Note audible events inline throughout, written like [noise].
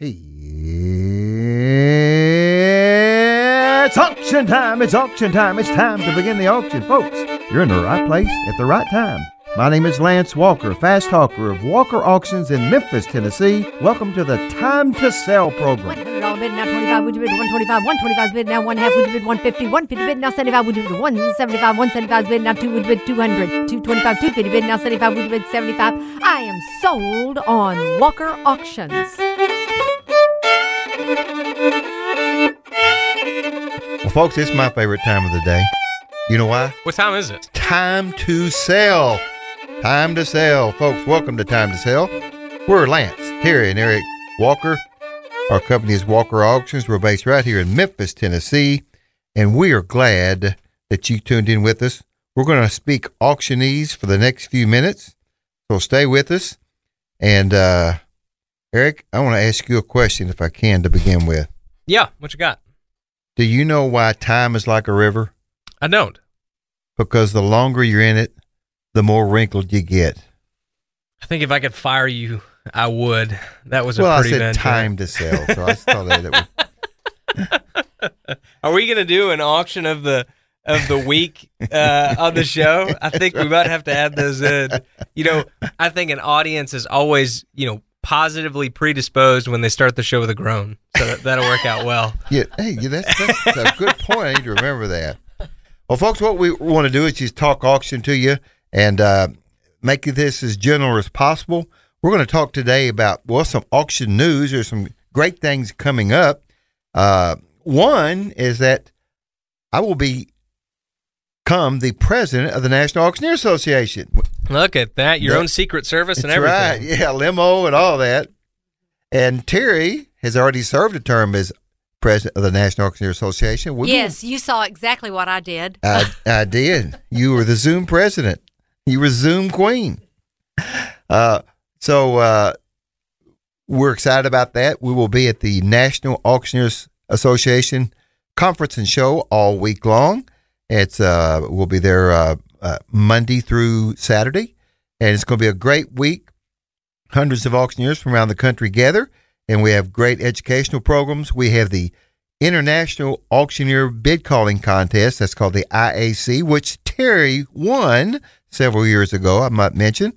It's auction time! It's auction time! It's time to begin the auction, folks. You're in the right place at the right time. My name is Lance Walker, fast talker of Walker Auctions in Memphis, Tennessee. Welcome to the Time to Sell program. $100 bid, now 25 would you bid 125 125 bid, now one half would you bid 150 150 bid, now 75 would you bid 175 175 bid, now two would you bid 200 225 250 bid, now 75 would you bid 75 I am sold on Walker Auctions. Folks, it's my favorite time of the day. You know why? What time is it? Time to sell. Time to sell. Folks, welcome to Time to Sell. We're Lance, Terry, and Eric Walker. Our company is Walker Auctions. We're based right here in Memphis, Tennessee, and we are glad that you tuned in with us. We're going to speak auctionese for the next few minutes, so stay with us. And uh, Eric, I want to ask you a question, if I can, to begin with. Yeah, what you got? Do you know why time is like a river? I don't. Because the longer you're in it, the more wrinkled you get. I think if I could fire you, I would. That was a well, I pretty said bad time to sell, so I thought that it was. [laughs] Are we gonna do an auction of the of the week uh, on the show? I think we might have to add those in. You know, I think an audience is always you know positively predisposed when they start the show with a groan, so that, that'll work out well. [laughs] Yeah, hey, that's, that's a good point. I need to remember that. Well, folks, what we want to do is just talk auction to you and uh, make this as general as possible. We're going to talk today about well some auction news. There's some great things coming up. Uh, one is that I will become the president of the National Auctioneer Association. Look at that, your That- own secret service and That's everything. right. Yeah, limo and all that. And Terry has already served a term as president of the National Auctioneer Association. We're Yes, you saw exactly what I did. I, I did. You were the Zoom president. You were Zoom queen. Uh, so uh, we're excited about that. We will be at the National Auctioneers Association conference and show all week long. It's uh, we'll be there uh, uh, Monday through Saturday, and it's going to be a great week. Hundreds of auctioneers from around the country gather, and we have great educational programs. We have the International Auctioneer Bid Calling Contest. That's called the IAC, which Terry won several years ago, I might mention.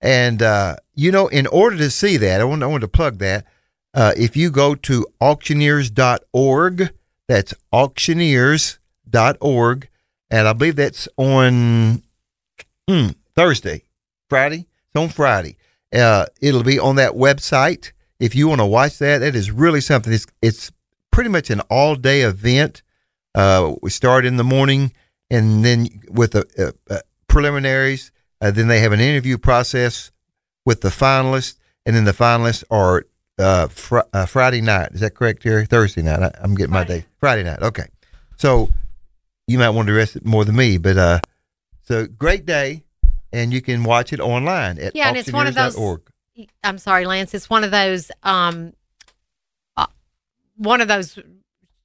And, uh, you know, in order to see that, I want, I want to plug that. Uh, if you go to auctioneers.org, that's auctioneers.org, and I believe that's on hmm, Thursday, Friday. It's on Friday. Uh, it'll be on that website. If you want to watch that, that is really something. It's, it's pretty much an all day event. Uh, we start in the morning and then with the uh, uh, preliminaries. Uh, then they have an interview process with the finalists, and then the finalists are uh, fr- uh, Friday night. Is that correct, Terry? Thursday night. I, I'm getting my day. Friday night. Okay. So you might want to rest it more than me, but uh, so great day, and you can watch it online at Yeah, and it's one of those- auctioneers.org. I'm sorry, Lance. It's one of those um, uh, one of those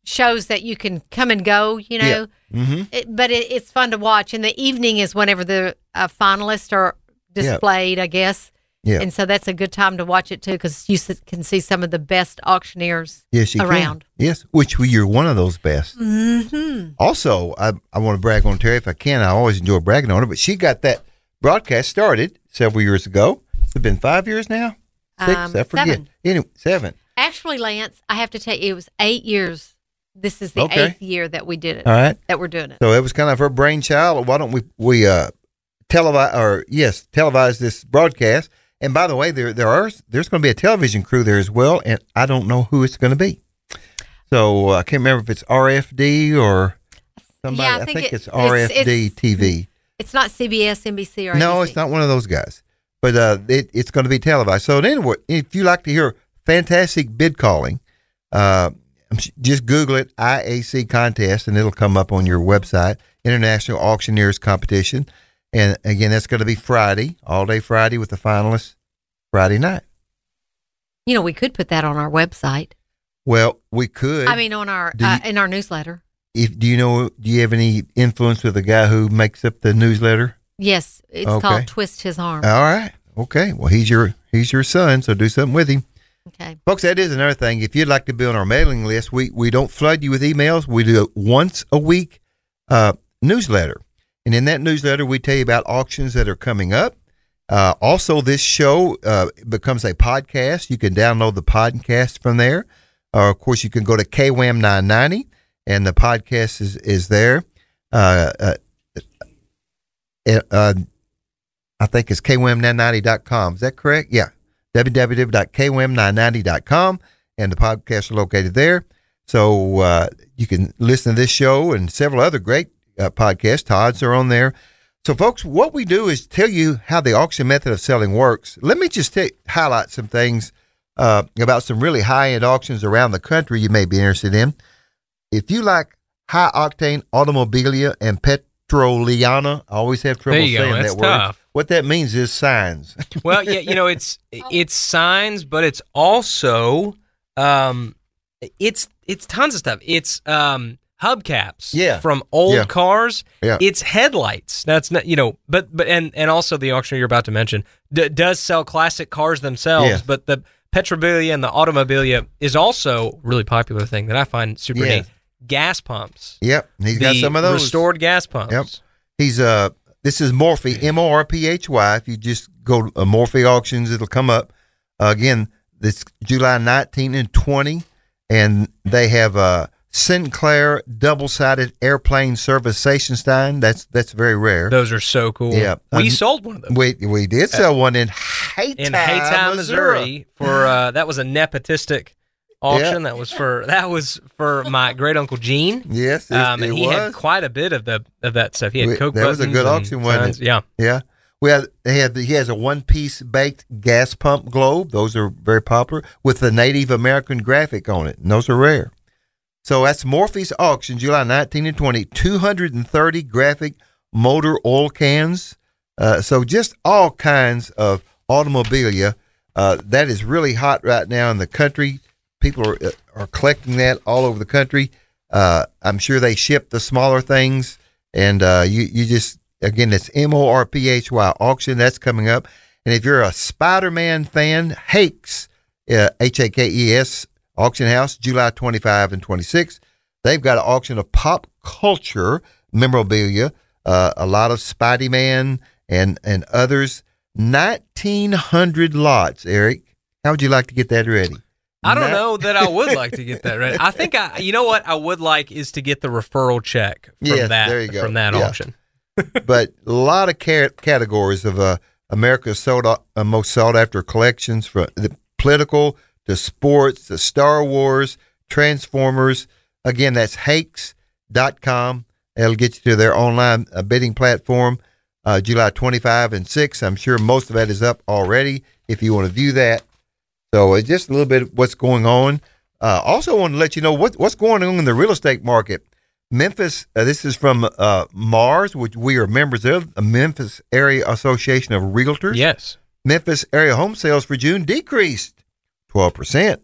shows that you can come and go. You know, Mm-hmm. it, but it, it's fun to watch. And the evening is whenever the uh, finalists are displayed, I guess. Yeah. And so that's a good time to watch it too, because you s- can see some of the best auctioneers Yes, around. can. Yes, which we- you're one of those best. Mm-hmm. Also, I, I want to brag on Terry if I can. I always enjoy bragging on her, but she got that broadcast started several years ago. It's been five years now. Six, Um, I forget. seven. Anyway, seven. Actually, Lance, I have to tell you, it was eight years. This is the Okay. eighth year that we did it. All right. That we're doing it. So it was kind of her brainchild. Why don't we we uh televise or yes televise this broadcast? And by the way, there there are there's going to be a television crew there as well, and I don't know who it's going to be. So uh, I can't remember if it's RFD or somebody. Yeah, I I think think, it- it's RFD it's- it's- TV. It's not CBS, NBC, or No, ABC. it's not one of those guys. But uh, it, it's going to be televised. So anyway, if you like to hear fantastic bid calling, uh, just Google it IAC contest, and it'll come up on your website. International Auctioneers Competition, and again, that's going to be Friday, all day Friday with the finalists. Friday night. You know, we could put that on our website. Well, we could. I mean, on our Do uh, in our newsletter. if do you know? Do you have any influence with the guy who makes up the newsletter? Yes, it's Okay. called Twist His Arm. All right. Okay. Well, he's your he's your son, so do something with him. Okay. Folks, that is another thing. If you'd like to be on our mailing list, we, we don't flood you with emails. We do a once a week uh, newsletter. And in that newsletter, we tell you about auctions that are coming up. Uh, also, this show uh, becomes a podcast. You can download the podcast from there. Uh, of course, you can go to KWAM 990, and the podcast is, is there. Uh, uh, uh, I think it's KWAM990.com. Is that correct? Yeah www.kwam990.com, and the podcasts are located there. So you can listen to this show and several other great uh, podcasts. Todd's are on there. So, folks, what we do is tell you how the auction method of selling works. Let me just t- highlight some things uh, about some really high end auctions around the country you may be interested in. If you like high octane automobilia and petroliana, I always have trouble go. saying That's that word. tough. What that means is signs. [laughs] well, yeah, you know, it's it's signs, but it's also um, it's it's tons of stuff. It's um hubcaps, Yeah. from old Yeah. cars. Yeah. It's headlights. That's not you know, but but and and also the auctioneer you're about to mention d- does sell classic cars themselves, Yes. but the petrobilia and the automobilia is also a really popular thing that I find super neat. Gas pumps. Yep, he's the got some of those. restored gas pumps. Yep. He's uh this is Morphy M O R P H Y. If you just go to uh, Morphy auctions, it'll come up. Uh, again, this July 19 and 20, and they have uh Sinclair double sided airplane service Seisenstein. That's that's very rare. Those are so cool. Yeah. We Um, sold one of those. we we did sell one in Haytime, in Haytime, Missouri, for uh, that was a nepotistic auction. That was for that was for my great uncle Gene. Yes, it, Um, and he was. had quite a bit of the of that stuff. He had We- Coke that was a good auction, it? Yeah. Yeah. We had, they had he has a one piece baked gas pump globe. Those are very popular with the Native American graphic on it. And those are rare. So that's Morphy's auction, July 19 and 20. 230 graphic motor oil cans. Uh, so just all kinds of automobilia. Uh, that is really hot right now in the country. People are, uh, are collecting that all over the country. Uh, I'm sure they ship the smaller things, and uh, you you just again it's M O R P H Y auction that's coming up. And if you're a Spider-Man fan, Hakes uh, H A K E S auction house, July 25 and 26. They've got an auction of pop culture memorabilia, uh, a lot of Spidey Man and and others. 1900 lots, Eric. How would you like to get that ready? I don't know that I would like to get that ready. I think I, you know what I would like is to get the referral check from Yes, that there you go. from that Yeah. auction. [laughs] but a lot of ca- categories of uh, America's sought, uh, most sought after collections from the political to sports to Star Wars, Transformers. Again, that's Hakes.com. It'll get you to their online uh, bidding platform uh, July 25 and 6. I'm sure most of that is up already if you want to view that. So it's just a little bit of what's going on. Uh, also, want to let you know what, what's going on in the real estate market. Memphis, uh, this is from uh, Mars, which we are members of, the Memphis Area Association of Realtors. Yes. Memphis area home sales for June decreased 12%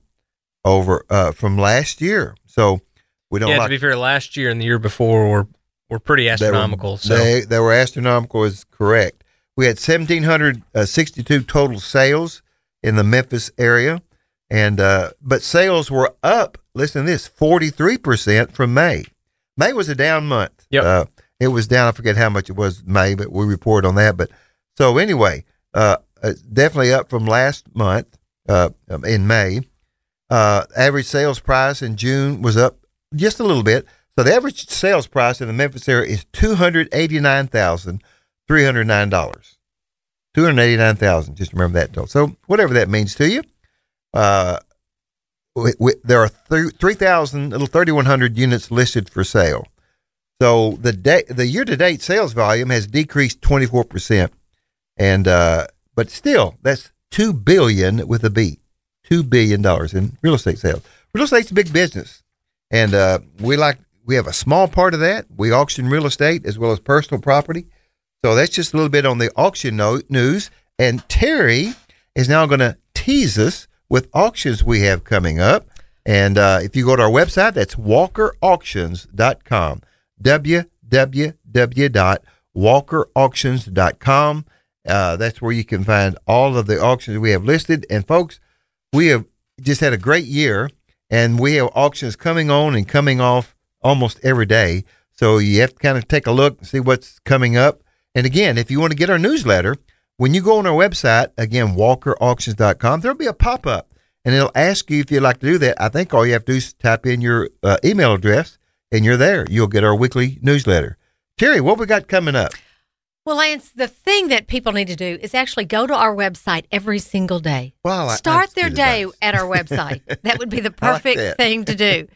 over uh, from last year. So we don't Yeah. like To be fair, last year and the year before were were pretty they were- astronomical. so They, they were astronomical, is correct. We had 1,762 total sales in the Memphis area, and uh, but sales were up. Listen to this: 43% from May. May was a down month. Yep. Uh, it was down. I forget how much it was May, but we report on that. But so anyway, uh, uh, definitely up from last month uh, um, in May. Uh, average sales price in June was up just a little bit. So the average sales price in the Memphis area is two hundred eighty nine thousand three hundred nine dollars. Two hundred eighty nine thousand. Just remember that. Total. So whatever that means to you. Uh, we, we, there are th- three thousand little thirty one hundred units listed for sale. So the day the year to date sales volume has decreased twenty four percent, and uh, but still that's two billion with a B, two billion dollars in real estate sales. Real estate's a big business, and uh, we like we have a small part of that. We auction real estate as well as personal property. So that's just a little bit on the auction no- news. And Terry is now going to tease us with auctions we have coming up. And uh, if you go to our website, that's walkerauctions.com. www.walkerauctions.com. Uh, that's where you can find all of the auctions we have listed. And folks, we have just had a great year, and we have auctions coming on and coming off almost every day. So you have to kind of take a look and see what's coming up. And again, if you want to get our newsletter, when you go on our website, again, walkerauctions.com, there'll be a pop up and it'll ask you if you'd like to do that. I think all you have to do is type in your uh, email address and you're there. You'll get our weekly newsletter. Terry, what we got coming up? Well, Lance, the thing that people need to do is actually go to our website every single day. Well, Start their day advice. at our website. [laughs] that would be the I like perfect thing to do.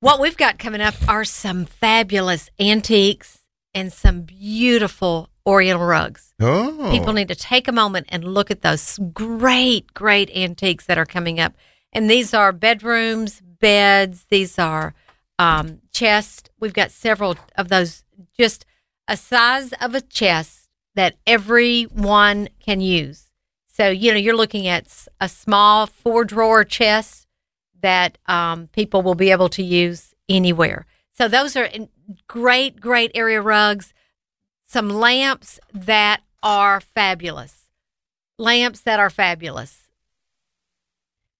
What we've got coming up are some fabulous antiques and some beautiful Oriental rugs. Oh, People need to take a moment and look at those great, great antiques that are coming up. And these are bedrooms, beds, these are um, chests. We've got several of those, just a size of a chest that everyone can use. So, you know, you're looking at a small four drawer chest that um, people will be able to use anywhere. So, those are great, great area rugs some lamps that are fabulous. Lamps that are fabulous.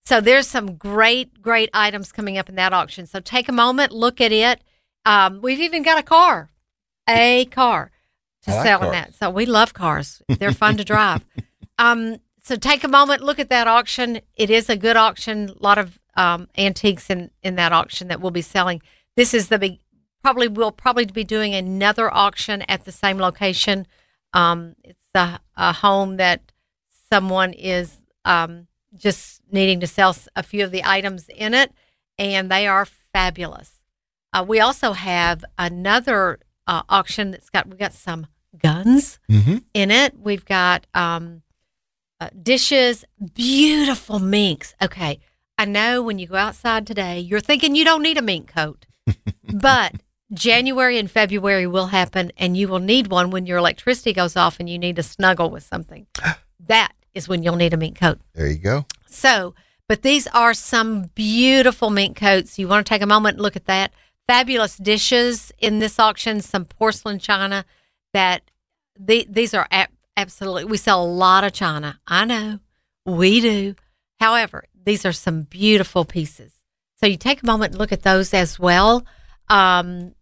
So there's some great, great items coming up in that auction. So take a moment, look at it. Um, we've even got a car, a car to like sell cars. that. So we love cars. They're fun to drive. [laughs] Um, so take a moment, look at that auction. It is a good auction. A lot of um, antiques in, in that auction that we'll be selling. This is the big, probably we'll probably be doing another auction at the same location. Um, it's a, a home that someone is um, just needing to sell a few of the items in it, and they are fabulous. Uh, we also have another uh, auction that's got we got some guns Mhm. in it. We've got um, uh, dishes, beautiful minks. Okay, I know when you go outside today, you're thinking you don't need a mink coat, [laughs] but January and February will happen, and you will need one when your electricity goes off and you need to snuggle with something. [gasps] That is when you'll need a mink coat. there you go. So, but these are some beautiful mink coats. You want to take a moment and look at that. Fabulous dishes in this auction, some porcelain china that the, these are ab- absolutely, we sell a lot of china. I know we do. However, these are some beautiful pieces. So you take a moment and look at those as well. Um,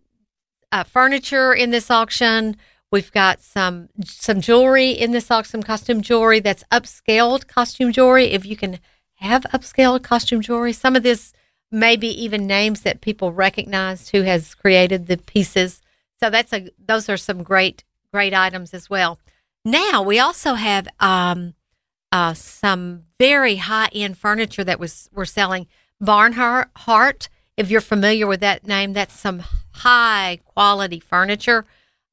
uh, furniture in this auction. We've got some some jewelry in this auction, costume jewelry that's upscaled costume jewelry. If you can have upscaled costume jewelry, some of this maybe even names that people recognize who has created the pieces. So that's a those are some great great items as well. Now we also have um, uh, some very high end furniture that was we're selling. Bernhardt, if you're familiar with that name, that's some high quality furniture.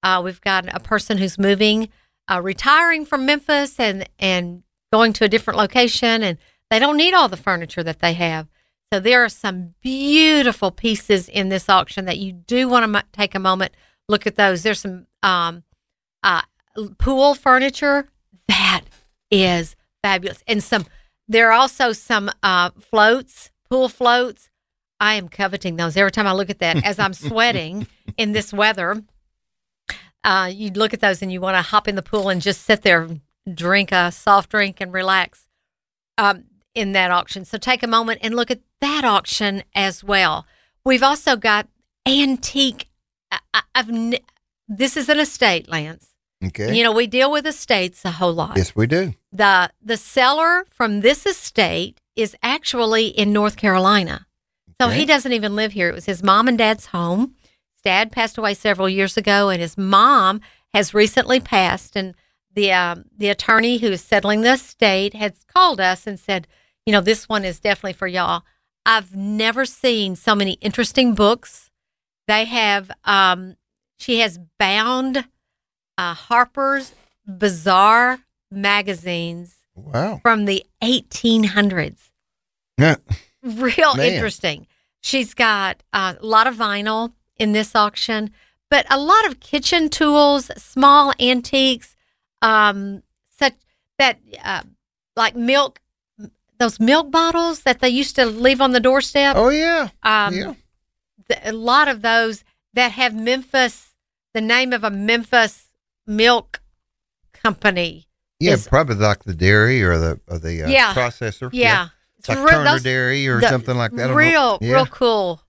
Uh, we've got a person who's moving, uh, retiring from Memphis and and going to a different location, and they don't need all the furniture that they have. So there are some beautiful pieces in this auction that you do want to mo- take a moment look at those. There's some um, uh, pool furniture that is fabulous, and some. There are also some uh, floats, pool floats. I am coveting those every time I look at that. As I'm sweating [laughs] in this weather, uh, you look at those and you want to hop in the pool and just sit there, drink a soft drink, and relax um, in that auction. So take a moment and look at that auction as well. We've also got antique. I, n- this is an estate, Lance. Okay. You know, we deal with estates a whole lot. yes, we do. The the seller from this estate is actually in North Carolina. So Okay. he doesn't even live here. It was his mom and dad's home. His dad passed away several years ago, and his mom has recently passed. And the um, the attorney who is settling the estate has called us and said, you know, this one is definitely for y'all. I've never seen so many interesting books. They have. Um, she has bound uh, Harper's Bazaar magazines Wow. from the 1800s. Yeah. Real Man. interesting. She's got uh, a lot of vinyl in this auction, but a lot of kitchen tools, small antiques, um, such that uh, like milk, those milk bottles that they used to leave on the doorstep. Oh yeah. Um, yeah. Th- a lot of those that have Memphis, the name of a Memphis milk company. Yeah, is- probably like the dairy or the or the uh, Yeah. processor. Yeah. It's like real- Turner those- Dairy or the something like that. I don't know. real, Yeah. real cool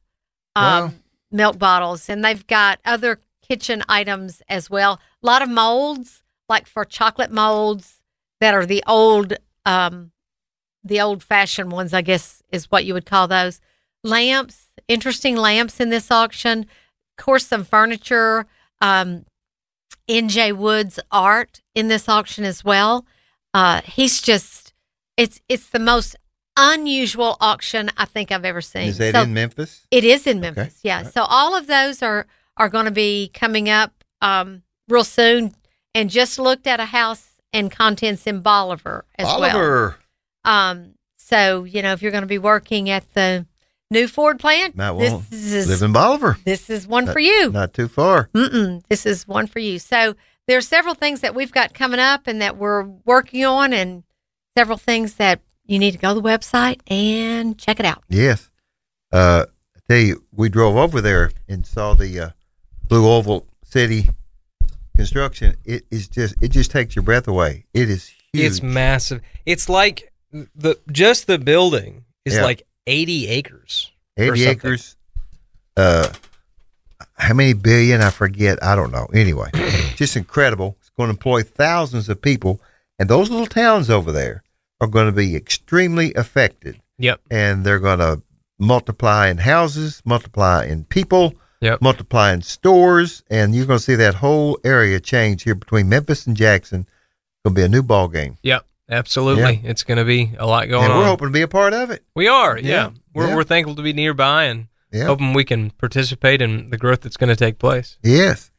um, Wow. milk bottles, and they've got other kitchen items as well. A lot of molds, like for chocolate molds that are the old, um, the old-fashioned ones, I guess is what you would call those. Lamps, interesting lamps in this auction. Of course, some furniture. Um, N.J. Woods art in this auction as well. Uh, he's just, it's it's the most unusual auction I think I've ever seen. Is that So- in Memphis? it is in Memphis, yeah. All right. So all of those are are going to be coming up um, real soon. And just looked at a house and contents in Bolivar as well. Oliver. Um, so you know if you're going to be working at the new Ford plant, Might this is live in Bolivar. this is one Not- for you. Not too far. Mm-mm, this is one for you. So there are several things that we've got coming up and that we're working on, and several things that you need to go to the website and check it out. Yes. Uh, I tell you, we drove over there and saw the uh, Blue Oval City construction. It is just, it just takes your breath away. It is huge. It's massive. It's like the just the building is Yeah. like 80 acres. 80 acres. Uh, how many billion? I forget. I don't know. Anyway, [clears throat] just incredible. It's going to employ thousands of people, and those little towns over there are going to be extremely affected. Yep. and they're going to multiply in houses, multiply in people, Yep. multiply in stores, and you're going to see that whole area change here between Memphis and Jackson. It's Going to be a new ball game, Yep. Absolutely. It's going to be a lot going on. and we're on. hoping to be a part of it. we are. Yeah. Yeah. We're, Yeah. we're thankful to be nearby and Yeah. hoping we can participate in the growth that's going to take place. Yes.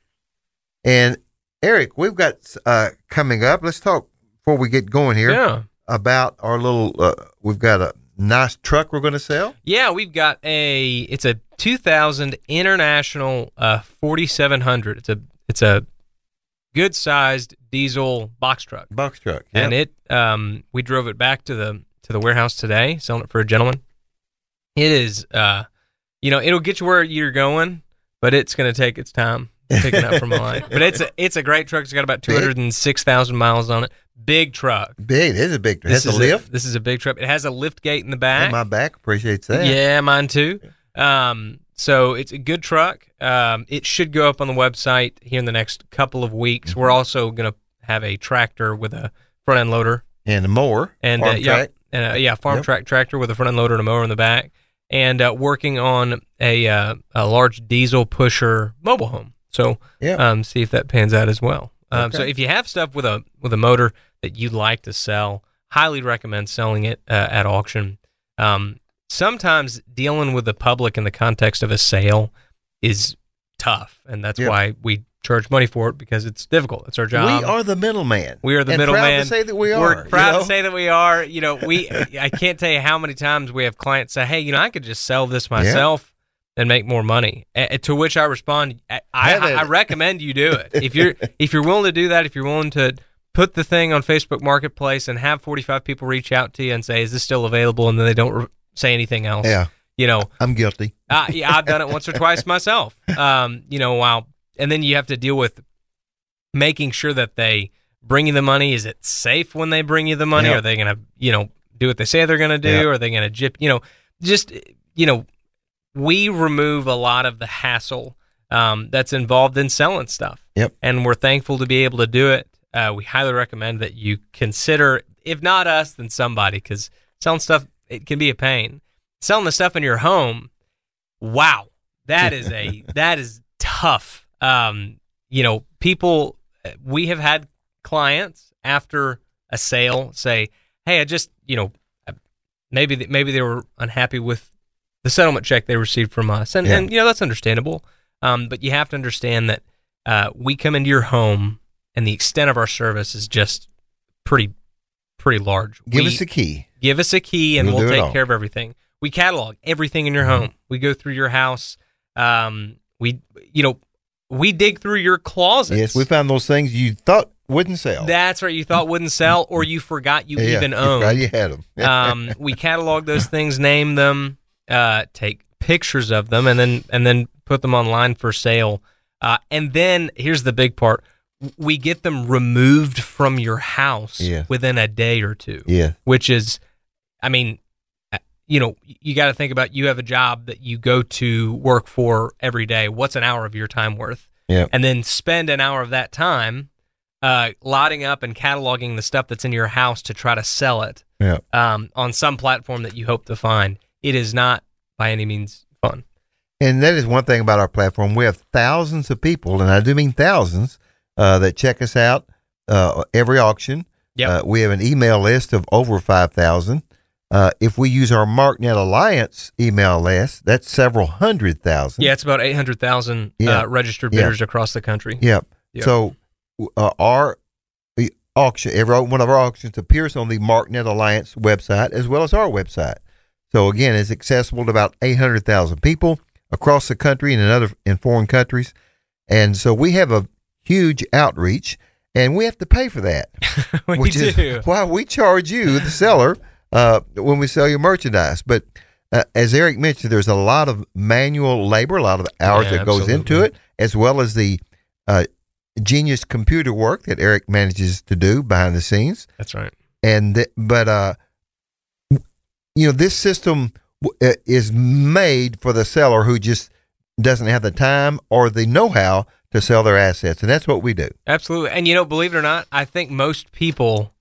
And Eric, we've got uh, coming up. Let's talk before we get going here Yeah. about our little. Uh, we've got a nice truck we're going to sell. Yeah, we've got a it's a 2000 International uh 4700. It's a it's a good sized diesel box truck. Box truck. And it um we drove it back to the to the warehouse today, selling it for a gentleman. It is uh you know, it'll get you where you're going, but it's going to take its time picking up from [laughs] a line. But it's a it's a great truck. It's got about 206,000 miles on it. Big truck. big. It is a big truck. It has is a lift. this is a big truck. It has a lift gate in the back. And my back appreciates that. Yeah, mine too. Um, so it's a good truck. Um, it should go up on the website here in the next couple of weeks. Mm-hmm. We're also going to have a tractor with a front end loader And a mower. and farm uh, yeah, and uh, yeah, farm Yep. track tractor with a front end loader and a mower in the back, and uh, working on a uh, a large diesel pusher mobile home. So Yeah. um, see if that pans out as well. Um, So if you have stuff with a with a motor that you'd like to sell, highly recommend selling it uh, at auction. Um, sometimes dealing with the public in the context of a sale is tough, and that's Yeah. why we charge money for it because it's difficult. It's our job. we are the middleman. We are the middleman. to say that we are. We're you proud know? to say that we are. You know, we. I can't tell you how many times we have clients say, "Hey, you know, I could just sell this myself and make more money." A- to which I respond, "I, I, I recommend you do it. If you're [laughs] if you're willing to do that, if you're willing to put the thing on Facebook Marketplace and have 45 people reach out to you and say, "Is this still available?" and then they don't re- say anything else. Yeah, You know, I'm guilty. uh, yeah, I've done it once or [laughs] twice myself. Um, you know, while and then you have to deal with making sure that they bring you the money. Is it safe when they bring you the money? Yeah. Are they going to, you know, do what they say they're going to do? Yeah. Are they going to jip? You know, just you know, we remove a lot of the hassle um, that's involved in selling stuff. Yep. And we're thankful to be able to do it. Uh, we highly recommend that you consider, if not us, then somebody, because selling stuff it can be a pain. Selling the stuff in your home, wow, that is a [laughs] that is tough. Um, you know, people. We have had clients after a sale say, "Hey, I just you know, maybe maybe they were unhappy with the settlement check they received from us, and Yeah. and you know that's understandable. Um, but you have to understand that uh, we come into your home, and the extent of our service is just pretty pretty large. Give We- us a key. Give us a key and We'll we'll, take. Mm-hmm. care of everything. We catalog everything in your home. We go through your house. Um, we, you know, we dig through your closets. Yes, we found those things you thought wouldn't sell. That's right. You thought wouldn't sell, or you forgot you Yeah, even [laughs] you owned. forgot you had them. [laughs] um, we catalog those things, name them, uh, take pictures of them, and then and then put them online for sale. Uh, and then here's the big part: we get them removed from your house Yeah. within a day or two yeah, which is, I mean, you know, you got to think about you have a job that you go to work for every day. What's an hour of your time worth? Yeah. And then spend an hour of that time uh, lotting up and cataloging the stuff that's in your house to try to sell it Yeah. um, on some platform that you hope to find. It is not by any means fun. And that is one thing about our platform. We have thousands of people, and I do mean thousands, uh, that check us out uh, every auction. Yep. Uh, we have an email list of over 5,000. Uh, if we use our MarkNet Alliance email list, that's several hundred thousand. Yeah, it's about 800,000 Yeah. uh, registered Yeah. bidders across the country. Yep. Yep. So uh, our auction, every one of our auctions appears on the MarkNet Alliance website as well as our website. So again, it's accessible to about 800,000 people across the country and in other in foreign countries. And so we have a huge outreach and we have to pay for that. [laughs] we which do. is why we charge you, the seller, uh, when we sell your merchandise. But uh, as Eric mentioned, there's a lot of manual labor, a lot of hours Yeah, that goes into it, as well as the uh, genius computer work that Eric manages to do behind the scenes. That's right. And th- but uh, you know, this system w- uh, is made for the seller who just doesn't have the time or the know-how to sell their assets, and that's what we do. Absolutely. And you know, believe it or not, I think most people,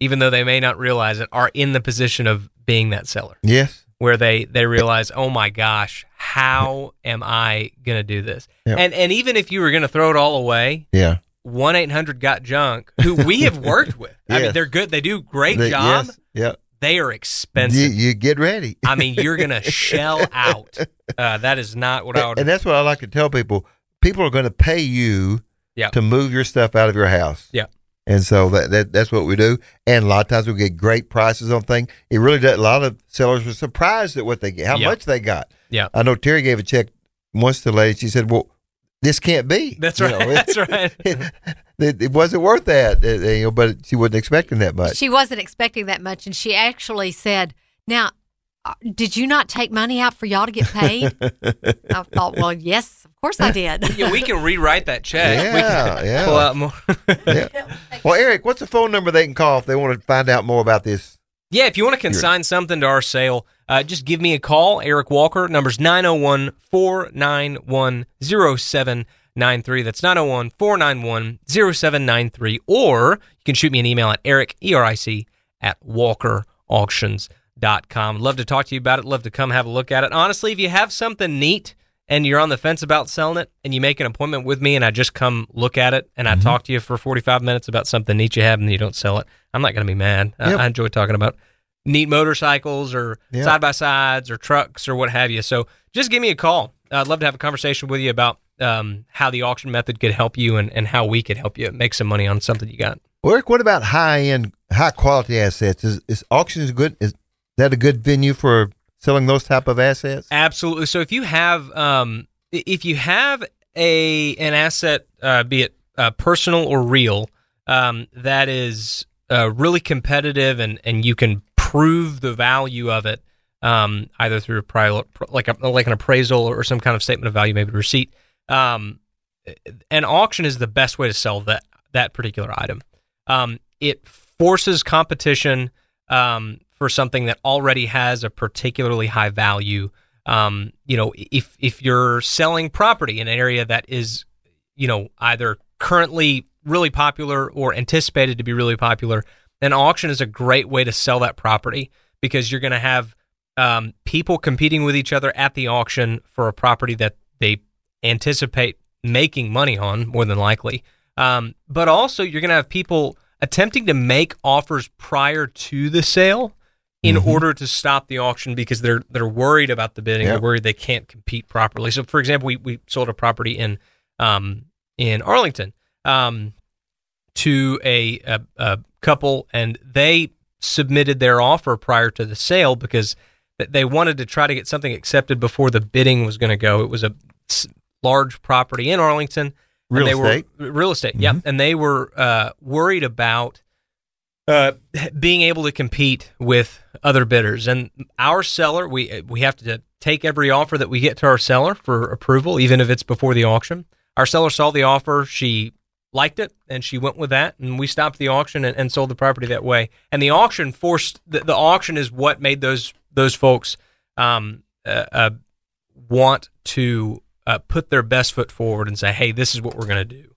even though they may not realize it, are in the position of being that seller Yes. where they they realize, "Oh my gosh, how am I going to do this?" Yeah. And and even if you were going to throw it all away, Yeah. 1-800 got junk, who we have [laughs] worked with. I mean, they're good. They do great The- job. Yes. Yeah. They are expensive. You, you get ready. I mean, you're going [laughs] to shell out. Uh, that is not what I would and that's what I like to tell people. People are going to pay you Yeah. to move your stuff out of your house. Yeah. And so that, that that's what we do. And a lot of times we get great prices on things. It really does. A lot of sellers were surprised at what they get, how Yeah. much they got. Yeah. I know Terry gave a check once to a lady. She said, "Well, this can't be." That's You right. know, [laughs] That's right. [laughs] it, it wasn't worth that, you know, but she wasn't expecting that much. She wasn't expecting that much, and she actually said, "Now, did you not take money out for y'all to get paid?" [laughs] I thought, "Well, yes, of course I did." [laughs] yeah, we can rewrite that check. we Yeah, can yeah. pull out more. [laughs] yeah. Well, Eric, what's the phone number they can call if they want to find out more about this? Yeah, if you want to consign something to our sale, uh, just give me a call. Eric Walker, number's 901 491 0793. That's 901 491 0793. Or you can shoot me an email at eric, E R I C, at walkerauctions.com. Love to talk to you about it. Love to come have a look at it. Honestly, if you have something neat and you're on the fence about selling it and you make an appointment with me and I just come look at it and I talk to you for 45 minutes about something neat you have and you don't sell it, I'm not going to be mad. I- Yep. I enjoy talking about neat motorcycles or side by sides or trucks or what have you. So just give me a call. I'd love to have a conversation with you about um, how the auction method could help you and, and how we could help you make some money on something you got. Eric, what about high end, high quality assets? Is, is auctions good? Is that a good venue for selling those type of assets? Absolutely. So if you have um, if you have a an asset, uh, be it uh, personal or real, um, that is uh, really competitive and and you can prove the value of it um, either through a like a, like an appraisal or some kind of statement of value, maybe a receipt. Um, an auction is the best way to sell that that particular item. Um, it forces competition um, for something that already has a particularly high value. Um, you know, if if you're selling property in an area that is, you know, either currently really popular or anticipated to be really popular, an auction is a great way to sell that property because you're going to have um, people competing with each other at the auction for a property that they anticipate making money on more than likely. Um, but also, you're going to have people attempting to make offers prior to the sale in Mhm. order to stop the auction because they're they're worried about the bidding. Yep. They're worried they can't compete properly. So, for example, we, we sold a property in um, in Arlington um, to a, a, a couple, and they submitted their offer prior to the sale because they wanted to try to get something accepted before the bidding was going to go. It was a large property in Arlington. and Real they estate. Were, real estate, yeah. And they were uh, worried about uh, being able to compete with other bidders. And our seller, we we have to take every offer that we get to our seller for approval, even if it's before the auction. Our seller saw the offer, she liked it, and she went with that, and we stopped the auction and, and sold the property that way. And the auction forced the, the auction is what made those those folks um, uh, uh, want to uh, put their best foot forward and say, "Hey, this is what we're going to do."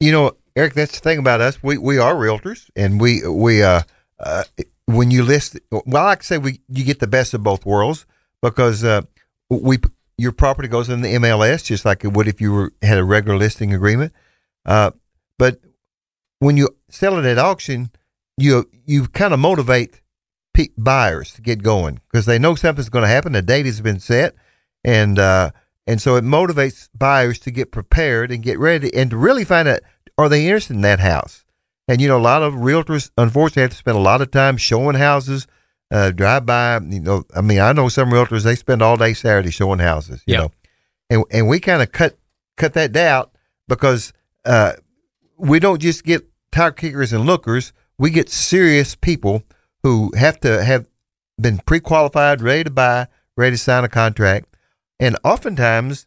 You know, Eric, that's the thing about us. We we are realtors, and we we uh, uh when you list, well, I say we you get the best of both worlds because uh, we your property goes in the MLS just like it would if you were had a regular listing agreement. Uh, but when you sell it at auction, you you kind of motivate buyers to get going because they know something's going to happen. The date has been set, and uh, and so it motivates buyers to get prepared and get ready and to really find out are they interested in that house. And you know, a lot of realtors unfortunately have to spend a lot of time showing houses. Uh, drive by, you know. I mean, I know some realtors they spend all day Saturday showing houses, you Yeah. know, and and we kind of cut cut that down because uh, we don't just get tire kickers and lookers. We get serious people who have to have been pre-qualified, ready to buy, ready to sign a contract, and oftentimes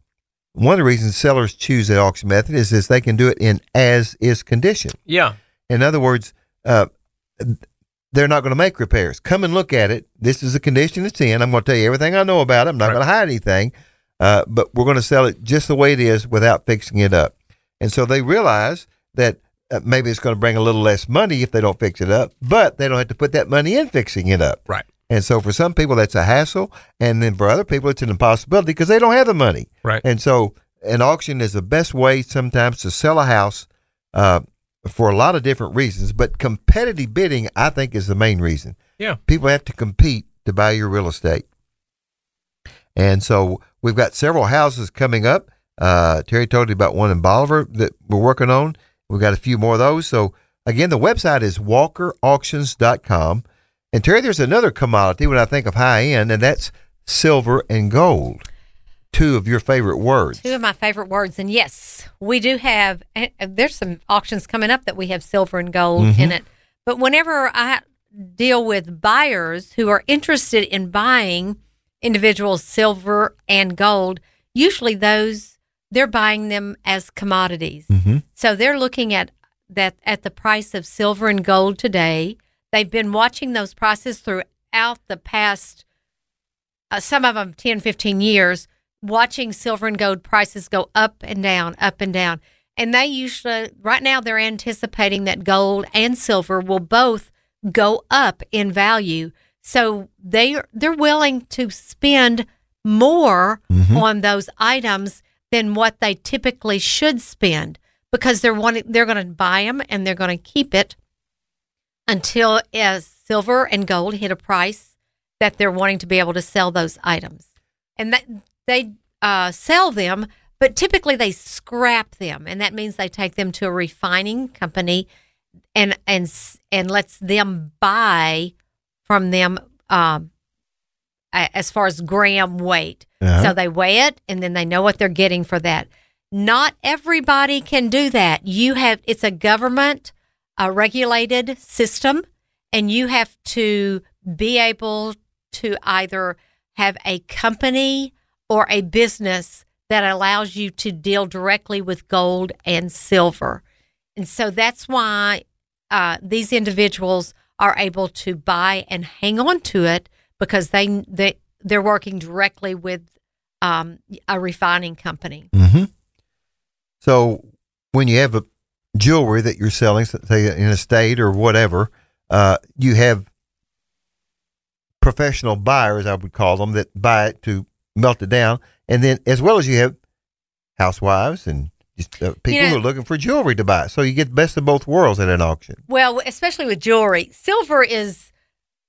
one of the reasons sellers choose the auction method is is they can do it in as is condition. Yeah, In other words, uh, they're not going to make repairs. Come and look at it. This is the condition it's in. I'm going to tell you everything I know about it. I'm not Right. going to hide anything, uh, but we're going to sell it just the way it is without fixing it up. And so they realize that uh, maybe it's going to bring a little less money if they don't fix it up, but they don't have to put that money in fixing it up. right, And so for some people, that's a hassle. And then for other people, it's an impossibility because they don't have the money. right. And so an auction is the best way sometimes to sell a house uh, for a lot of different reasons. But competitive bidding, I think, is the main reason. Yeah. People have to compete to buy your real estate. And so we've got several houses coming up. Uh, Terry told you about one in Bolivar that we're working on. We've got a few more of those. So again, the website is walkerauctions.com. And Terry, there's another commodity when I think of high end, and that's silver and gold. Two of your favorite words. Two of my favorite words. And yes, we do have, there's some auctions coming up that we have silver and gold in it. But whenever I deal with buyers who are interested in buying individual silver and gold, usually those, they're buying them as commodities. Mm-hmm. So they're looking at that at the price of silver and gold today. They've been watching those prices throughout the past, uh, some of them 10, 15 years, watching silver and gold prices go up and down, up and down. And they usually, right now, they're anticipating that gold and silver will both go up in value. So they they're willing to spend more on those items than what they typically should spend because they're wanting they're going to buy them and they're going to keep it until as silver and gold hit a price that they're wanting to be able to sell those items and that they uh, sell them but typically they scrap them and that means they take them to a refining company and and and lets them buy from them um, as far as gram weight Uh-huh. so they weigh it and then they know what they're getting for that. Not everybody can do that. You have it's a government uh, regulated system and you have to be able to either have a company or a business that allows you to deal directly with gold and silver. And so that's why uh, these individuals are able to buy and hang on to it because they they they're working directly with um, a refining company. Mm-hmm. So when you have a jewelry that you're selling, say in a state or whatever, uh, you have professional buyers, I would call them, that buy it to melt it down, and then as well as you have housewives and just uh, people know- who are looking for jewelry to buy. So you get the best of both worlds at an auction. Well, especially with jewelry, silver is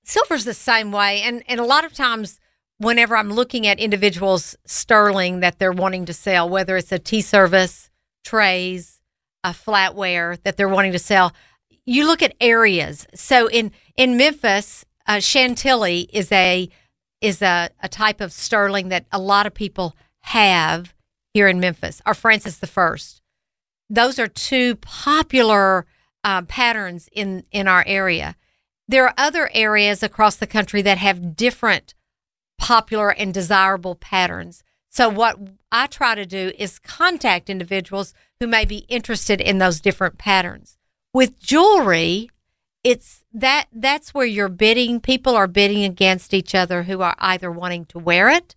silver's the same way, and and a lot of times. Whenever I'm looking at individuals sterling that they're wanting to sell, whether it's a tea service, trays, a flatware that they're wanting to sell, you look at areas. So in in Memphis, uh, Chantilly is a is a, a type of sterling that a lot of people have here in Memphis. Or Francis the First. Those are two popular uh, patterns in in our area. There are other areas across the country that have different popular and desirable patterns. So what I try to do is contact individuals who may be interested in those different patterns. With jewelry, it's that that's where you're bidding. People are bidding against each other who are either wanting to wear it,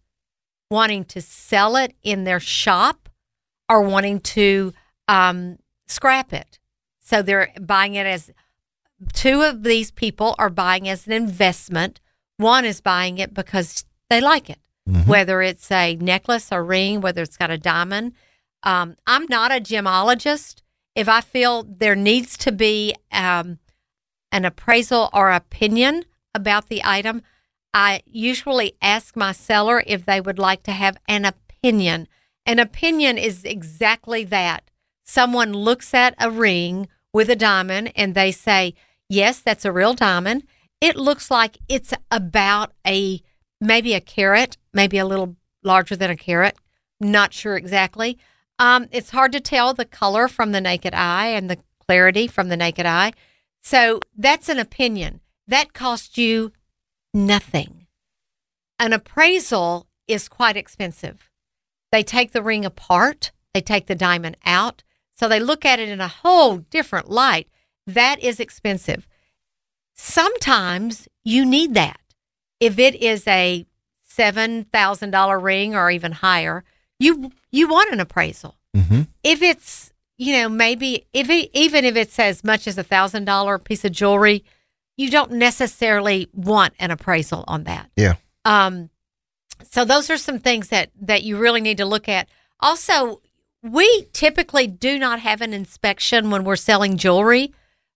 wanting to sell it in their shop, or wanting to um, scrap it. So they're buying it as two of these people are buying as an investment. One is buying it because they like it, whether it's a necklace or ring, whether it's got a diamond. Um, I'm not a gemologist. If I feel there needs to be um, an appraisal or opinion about the item, I usually ask my seller if they would like to have an opinion. An opinion is exactly that. Someone looks at a ring with a diamond and they say, Yes, that's a real diamond. It looks like it's about a maybe a carat, maybe a little larger than a carat. Not sure exactly. Um, it's hard to tell the color from the naked eye and the clarity from the naked eye. So that's an opinion. That costs you nothing. An appraisal is quite expensive. They take the ring apart, they take the diamond out, so they look at it in a whole different light. That is expensive. Sometimes you need that. If it is a $7,000 ring or even higher, you you want an appraisal. Mm-hmm. If it's, you know, maybe if it, even if it's as much as a $1,000 piece of jewelry, you don't necessarily want an appraisal on that. Yeah. Um, so those are some things that that you really need to look at. Also, we typically do not have an inspection when we're selling jewelry.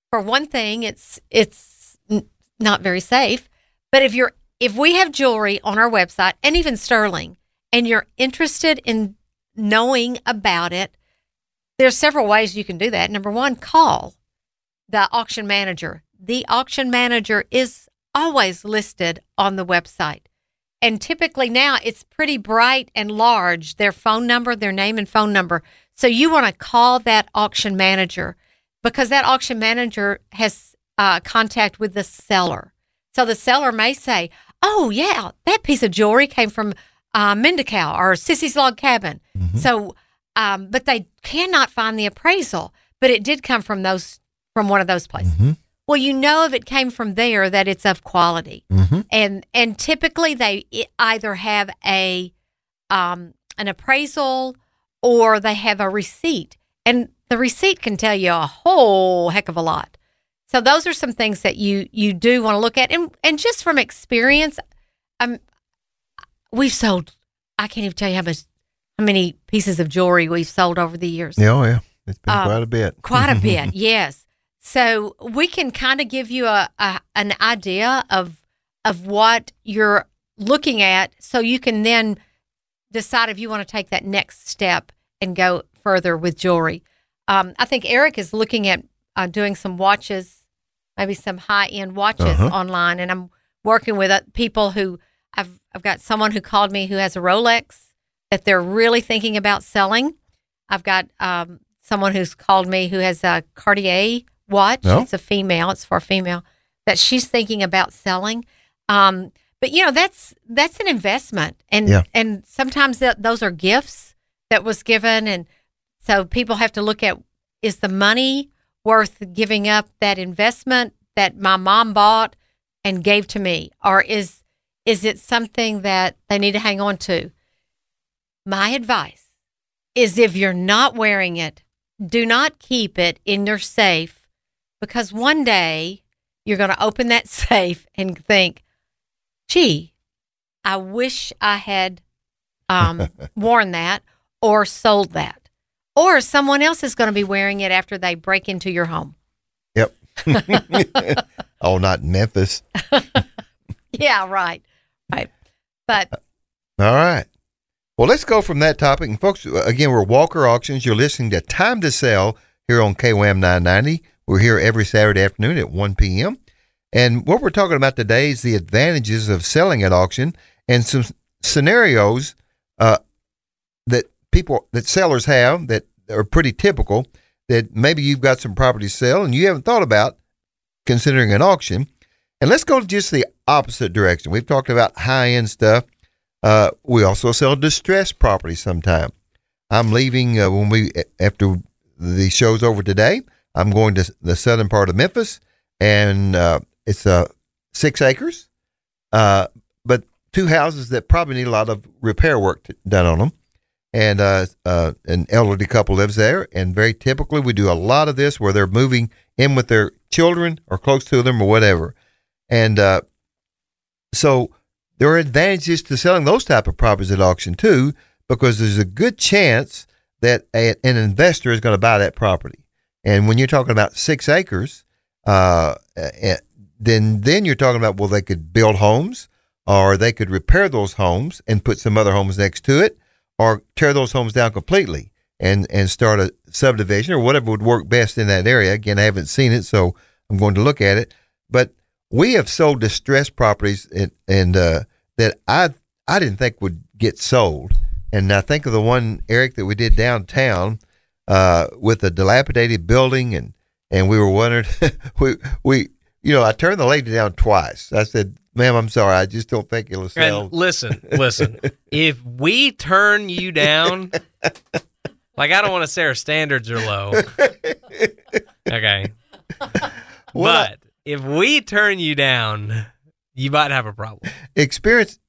For one thing, it's it's n- not very safe. But if you're if we have jewelry on our website and even sterling, and you're interested in knowing about it, there's several ways you can do that. Number one, call the auction manager. The auction manager is always listed on the website. And typically now it's pretty bright and large, their phone number, their name and phone number. So you want to call that auction manager because that auction manager has uh, contact with the seller. So the seller may say, Oh, yeah, that piece of jewelry came from uh, or Sissy's Log Cabin. So, um, but they cannot find the appraisal, but it did come from those, from one of those places. Mhm. Well, you know if it came from there that it's of quality, Mhm. and and typically they either have a um, an appraisal or they have a receipt, and the receipt can tell you a whole heck of a lot. So those are some things that you you do want to look at, and and just from experience, um, we've sold. I can't even tell you how much how many pieces of jewelry we've sold over the years Yeah, oh, yeah. It's been Um, quite a bit. quite a bit [laughs] yes so we can kind of give you a, a an idea of of what you're looking at so you can then decide if you want to take that next step and go further with jewelry um, i think eric is looking at uh, doing some watches maybe some high-end watches Uh-huh. online and i'm working with uh, people who I've, I've got someone who called me who has a rolex that they're really thinking about selling I've got um, someone who's called me who has a Cartier watch. Oh. It's a female. It's for a female that she's thinking about selling. Um, but you know that's that's an investment, and Yeah. and sometimes th- those are gifts that was given, and so people have to look at is the money worth giving up that investment that my mom bought and gave to me, or is is it something that they need to hang on to? My advice is if you're not wearing it, do not keep it in your safe because one day you're going to open that [laughs] safe and think, gee, I wish I had um, [laughs] worn that or sold that. Or someone else is going to be wearing it after they break into your home. Yep. [laughs] oh, not Memphis. Yeah, right. Right. But All right. Well, let's go from that topic. And folks, again, we're Walker Auctions. You're listening to Time to Sell here on KWAM 990. We're here every Saturday afternoon at 1 p.m. And what we're talking about today is the advantages of selling at auction and some scenarios uh, that people, that sellers have that are pretty typical that maybe you've got some property to sell and you haven't thought about considering an auction. And let's go to just the opposite direction. We've talked about high end stuff. Uh, we also sell distressed property sometime. I'm leaving uh, when we after the show's over today. I'm going to the southern part of Memphis, and uh, it's uh, six acres, uh, but two houses that probably need a lot of repair work to, done on them. And uh, uh, an elderly couple lives there, and very typically we do a lot of this where they're moving in with their children or close to them or whatever. And so there are advantages to selling those type of properties at auction too, because there's a good chance that a, an investor is going to buy that property. And when you're talking about six acres, uh, then then you're talking about well, they could build homes, or they could repair those homes and put some other homes next to it, or tear those homes down completely and and start a subdivision or whatever would work best in that area. Again, I haven't seen it, so I'm going to look at it. But we have sold distressed properties and, and uh, that I I didn't think would get sold, and I think of the one Eric that we did downtown uh, with a dilapidated building, and and we were wondering [laughs] we we you know I turned the lady down twice. I said, "Ma'am, I'm sorry, I just don't think it'll sell." And listen, [laughs] listen. if we turn you down, like I don't want to say our standards are low. [laughs] Okay. Well, but if we turn you down, you might have a problem. experience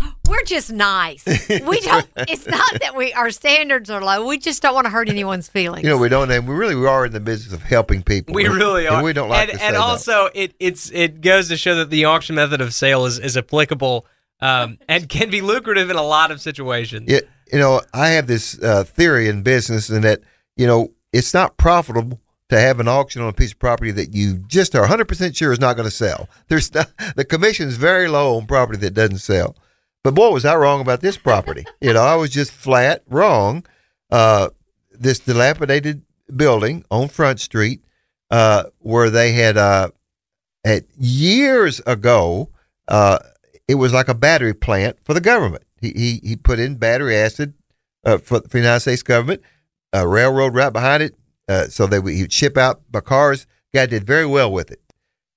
[gasps] We're just nice. We don't. It's not that we our standards are low. We just don't want to hurt anyone's feelings. You know, we don't, and we really are in the business of helping people. We really And are. we don't like and, to and say no. also it it's it goes to show that the auction method of sale is, is applicable um, and can be lucrative in a lot of situations. Yeah, you know, I have this uh, theory in business, and that you know, it's not profitable to have an auction on a piece of property that you just are 100 percent sure is not going to sell. There's not, [laughs] the commission is very low on property that doesn't sell. But boy, was I wrong about this property. [laughs] you know, I was just flat wrong. Uh, this dilapidated building on Front Street, uh, where they had uh, at years ago, uh, it was like a battery plant for the government. He he, he put in battery acid uh, for, for the United States government, a railroad right behind it, uh, so they would he'd ship out by cars. Guy did very well with it,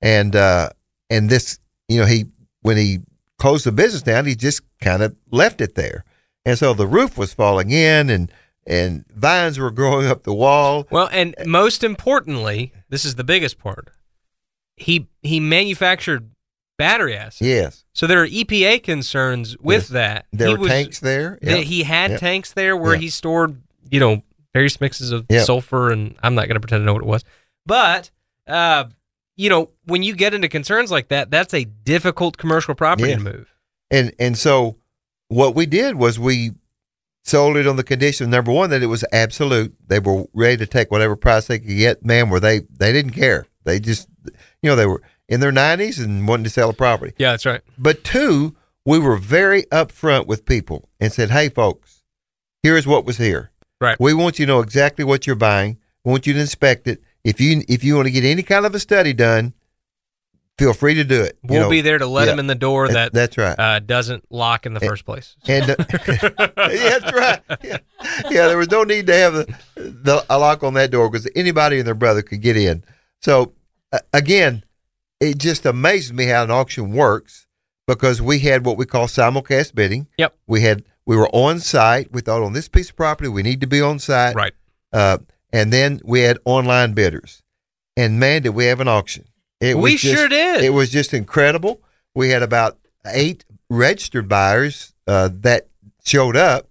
and uh, and this you know he when he closed the business down, he just kind of left it there, and so the roof was falling in and. And vines were growing up the wall. Well, and most importantly, this is the biggest part. He he manufactured battery acid. Yes, So there are EPA concerns with Yes. that. there he were was- tanks there. Yeah. he had Yep. tanks there where Yep. he stored, you know, various mixes of Yep. sulfur and I'm not going to pretend to know what it was. But uh, you know, when you get into concerns like that, that's a difficult commercial property Yes. to move. And and so what we did was we sold it on the condition number one that it was absolute. They were ready to take whatever price they could get. Man, were they they didn't care. They just you know they were in their nineties and wanted to sell a property. Yeah, that's right. But two, we were very upfront with people and said, "Hey, folks, here's what was here. Right. We want you to know exactly what you're buying. We want you to inspect it. If you if you want to get any kind of a study done, feel free to do it. We'll know, be there to let yeah. him in the door that that's right. uh, doesn't lock in the first place. [laughs] And uh, [laughs] yeah, that's right. Yeah. yeah, there was no need to have the, the a lock on that door because anybody and their brother could get in. So uh, again, it just amazes me how an auction works because we had what we call simulcast bidding. Yep. We had we were on site. We thought on this piece of property we need to be on site. Right. Uh, and then we had online bidders. And man, did we have an auction! It We was just- sure did. It was just incredible. We had about eight registered buyers uh, that showed up,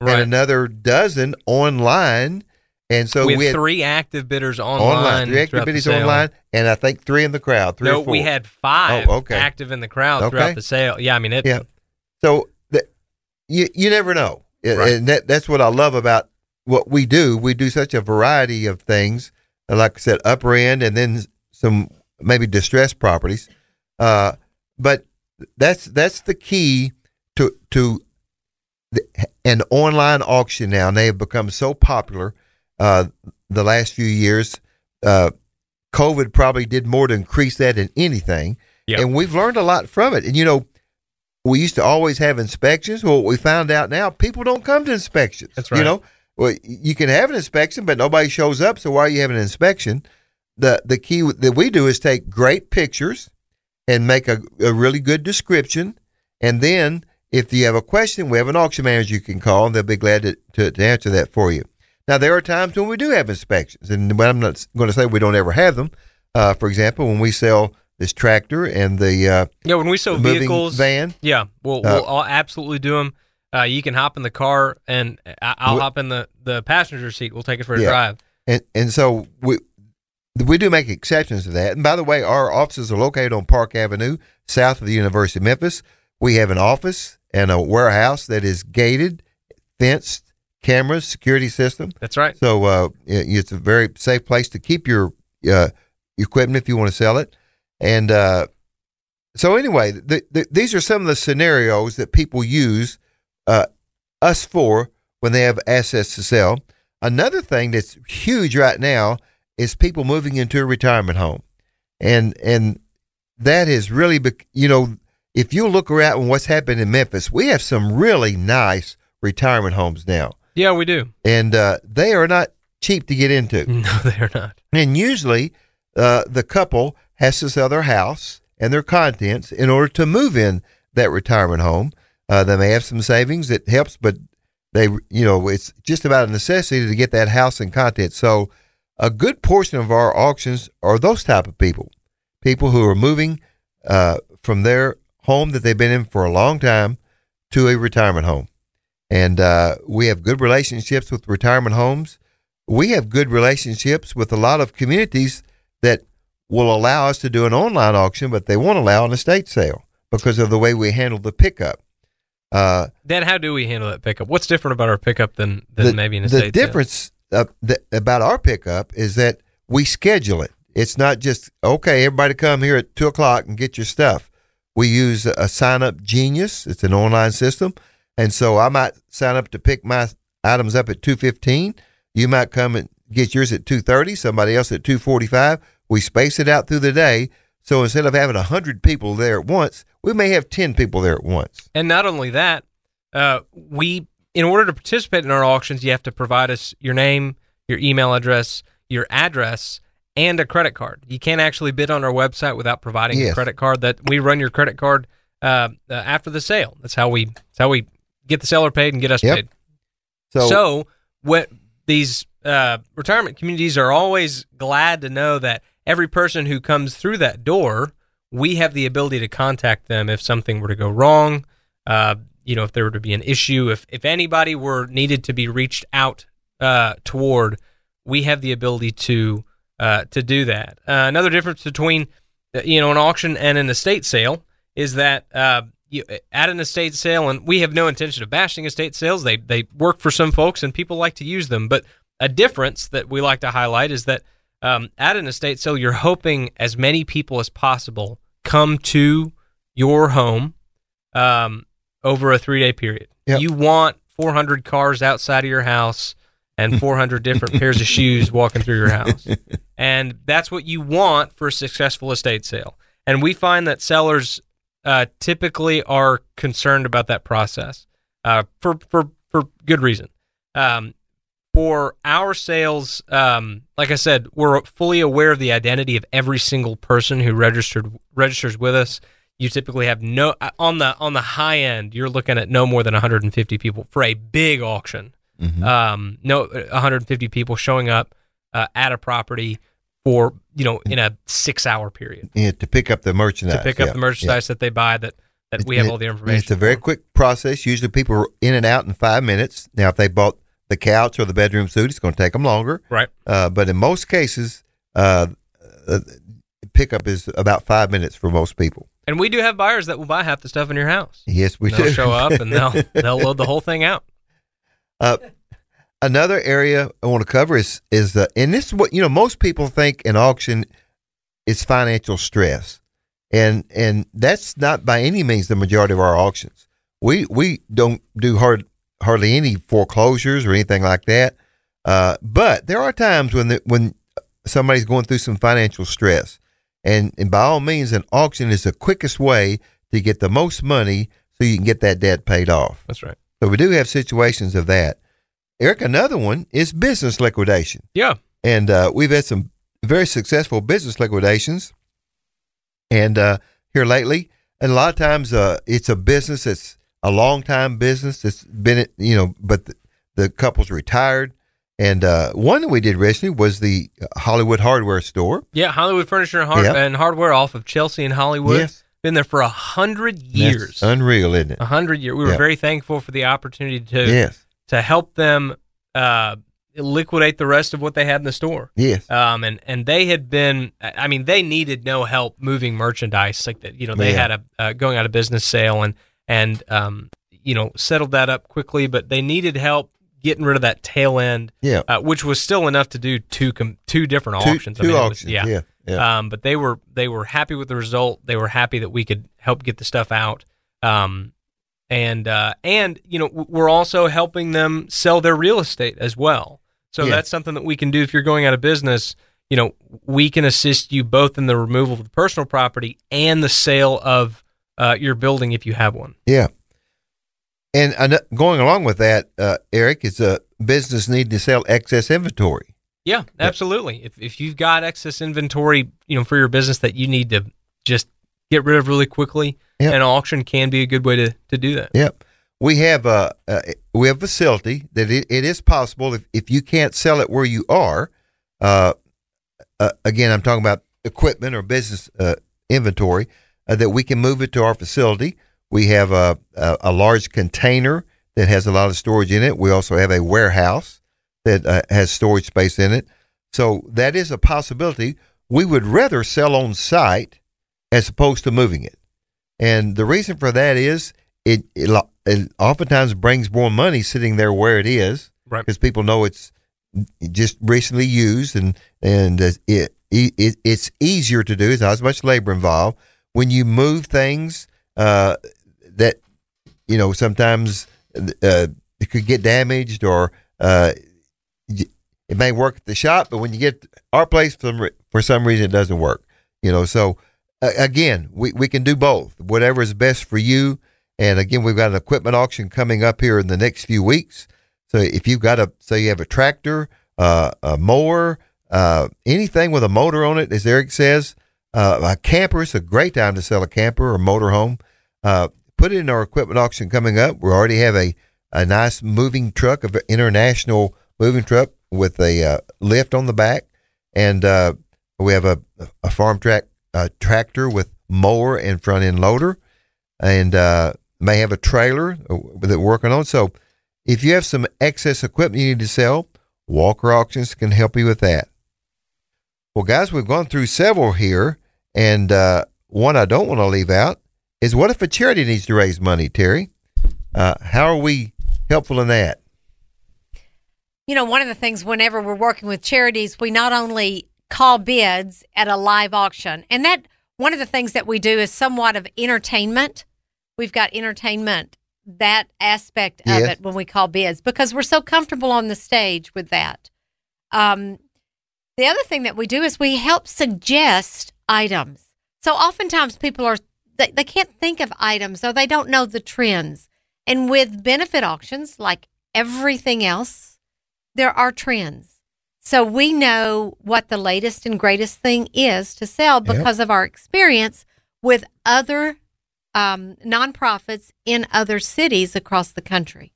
Right. and another dozen online. And so we we, had three active bidders online. online, three activities sale. online, and I think three in the crowd. Three No, we had five Oh, okay. active in the crowd Okay. throughout the sale. Yeah, I mean it. Yeah. So you you never know, And- Right. and that that's what I love about what we do. We do such a variety of things, like I said, upper end, and then some maybe distressed properties. Uh, but that's that's the key to to the, an online auction now. And they have become so popular uh, the last few years. Uh, COVID probably did more to increase that than anything. Yep. And we've learned a lot from it. And you know, we used to always have inspections. Well, we found out now people don't come to inspections. That's right. You know, well, you can have an inspection, but nobody shows up. So why are you having an inspection? The the key that we do is take great pictures and make a, a really good description, and then if you have a question, we have an auction manager you can call, and they'll be glad to, to, to answer that for you. Now there are times when we do have inspections, and I'm not going to say we don't ever have them. Uh, for example, when we sell this tractor and the uh, Yeah, when we sell vehicles, van, yeah, we'll, Uh, we'll all absolutely do them. Uh, you can hop in the car, and I'll hop in the, the passenger seat. We'll take it for a Yeah. drive. and and so we we do make exceptions to that. And by the way, our offices are located on Park Avenue, south of the University of Memphis. We have an office and a warehouse that is gated, fenced, cameras, security system. That's right. So uh, it's a very safe place to keep your uh, equipment if you want to sell it. And uh, so anyway, the, the, these are some of the scenarios that people use uh, us for when they have assets to sell. Another thing that's huge right now is people moving into a retirement home, and and that is really you know if you look around and what's happened in Memphis, we have some really nice retirement homes now Yeah, we do. and uh, they are not cheap to get into. [laughs] No, they're not. And usually, uh, the couple has to sell their house and their contents in order to move in that retirement home. Uh, they may have some savings that helps, but they, you know, it's just about a necessity to get that house and contents. So, a good portion of our auctions are those type of people, people who are moving uh, from their home that they've been in for a long time to a retirement home. And uh, we have good relationships with retirement homes. We have good relationships with a lot of communities that will allow us to do an online auction, but they won't allow an estate sale because of the way we handle the pickup. Uh, Dad, how do we handle that pickup? What's different about our pickup than, than the, maybe an the estate sale? The difference uh, th- about our pickup is that we schedule it. It's not just okay. Everybody come here at two o'clock and get your stuff. We use a sign up genius. It's an online system, and so I might sign up to pick my items up at two fifteen. You might come and get yours at two thirty. Somebody else at two forty five. We space it out through the day. So instead of having hundred people there at once, we may have ten people there at once. And not only that, uh, we, in order to participate in our auctions, you have to provide us your name, your email address, your address, and a credit card. You can't actually bid on our website without providing a credit card. That we run your credit card uh, uh, after the sale. That's how we. That's how we get the seller paid and get us Yep. paid. So, So, what these uh, retirement communities are always glad to know that every person who comes through that door, we have the ability to contact them if something were to go wrong. Uh, you know, if there were to be an issue, if if anybody were needed to be reached out uh, toward, we have the ability to uh, to do that. Uh, another difference between uh, you know an auction and an estate sale is that uh, you, at an estate sale, and we have no intention of bashing estate sales. They they work for some folks, and people like to use them. But a difference that we like to highlight is that um, at an estate sale, you're hoping as many people as possible come to your home um, over a three day period. Yep. You want 400 cars outside of your house and [laughs] 400 different pairs of shoes walking through your house. And that's what you want for a successful estate sale. And we find that sellers uh, typically are concerned about that process uh, for, for, for good reason. Um, for our sales, um, like I said, we're fully aware of the identity of every single person who registered registers with us. You typically have no uh, on the on the high end. You're looking at no more than 150 people for a big auction. Mhm. Um, no, 150 people showing up uh, at a property for you know in a six hour period yeah, to pick up the merchandise. to pick up yeah, the yeah. merchandise that they buy that that we have all the information. It's a very quick process. Usually, people are in and out in five minutes. Now, if they bought the couch or the bedroom suite, it's going to take them longer. right. Uh, but in most cases, uh, uh, pickup is about five minutes for most people. And we do have buyers that will buy half the stuff in your house. Yes, we they'll do. show up and they'll [laughs] they'll load the whole thing out. Uh, another area I want to cover is is uh, and this is what you know most people think an auction is financial stress, and and that's not by any means the majority of our auctions. We we don't do hard hardly any foreclosures or anything like that, uh, but there are times when the, when somebody's going through some financial stress, and and by all means, an auction is the quickest way to get the most money so you can get that debt paid off. That's right. So we do have situations of that. Eric, another one is business liquidation. Yeah. And uh, we've had some very successful business liquidations. And uh, here lately, and a lot of times uh, it's a business that's a long time business that's been, you know, but the, the couple's retired. And uh, one that we did recently was the Hollywood Hardware Store. Yeah, Hollywood Furniture and, hard- Yep. and Hardware off of Chelsea and Hollywood. Yes. Been there for a hundred years. That's unreal, isn't it? A hundred years. We were Yeah. very thankful for the opportunity to Yes. to help them uh, liquidate the rest of what they had in the store. Yes. Um, and and they had been, I mean, they needed no help moving merchandise like that. You know, they Yeah. had a uh, going out of business sale and and um, you know, settled that up quickly, but they needed help getting rid of that tail end, Yeah. uh, which was still enough to do two com- two different Two, auctions. I two mean, it was- auctions. yeah. Yeah. um, but they were they were happy with the result. They were happy that we could help get the stuff out. Um, and uh, and you know we're also helping them sell their real estate as well. So Yeah. that's something that we can do if you're going out of business. You know, we can assist you both in the removal of the personal property and the sale of uh, your building if you have one. Yeah. And going along with that, uh, Eric, is a business need to sell excess inventory. Yeah, absolutely. If if you've got excess inventory, you know, for your business that you need to just get rid of really quickly, Yep. an auction can be a good way to to do that. Yep. We have a uh, we have a facility that it, it is possible if, if you can't sell it where you are. Uh, uh, again, I'm talking about equipment or business uh, inventory uh, that we can move it to our facility. We have a, a a large container that has a lot of storage in it. We also have a warehouse that uh, has storage space in it. So that is a possibility. We would rather sell on site as opposed to moving it. And the reason for that is it, it, it oftentimes brings more money sitting there where it is Right. because people know it's just recently used and and uh, it, it it's easier to do. There's not as much labor involved when you move things uh, that you know sometimes uh, it could get damaged or uh, it may work at the shop, but when you get our place for some, re- for some reason it doesn't work. You know, so again, we, we can do both. Whatever is best for you. And again, we've got an equipment auction coming up here in the next few weeks. So if you've got a, say you have a tractor, uh, a mower, uh, anything with a motor on it, as Eric says, uh, a camper is a great time to sell a camper or motorhome. Uh, put it in our equipment auction coming up. We already have a, a nice moving truck, an international moving truck with a uh, lift on the back. And uh, we have a, a farm track tractor with mower and front end loader, and uh, may have a trailer uh, that we're working on. So, if you have some excess equipment you need to sell, Walker Auctions can help you with that. Well, guys, we've gone through several here, and uh, one I don't want to leave out is what if a charity needs to raise money, Terry? Uh, how are we helpful in that? You know, one of the things whenever we're working with charities, we not only call bids at a live auction, and that one of the things that we do is somewhat of entertainment. We've got entertainment, that aspect of Yes. it when we call bids because we're so comfortable on the stage with that. Um, the other thing that we do is we help suggest items. So oftentimes people are they, they can't think of items or they don't know the trends. And with benefit auctions, like everything else, there are trends. So we know what the latest and greatest thing is to sell Yep. because of our experience with other um, nonprofits in other cities across the country.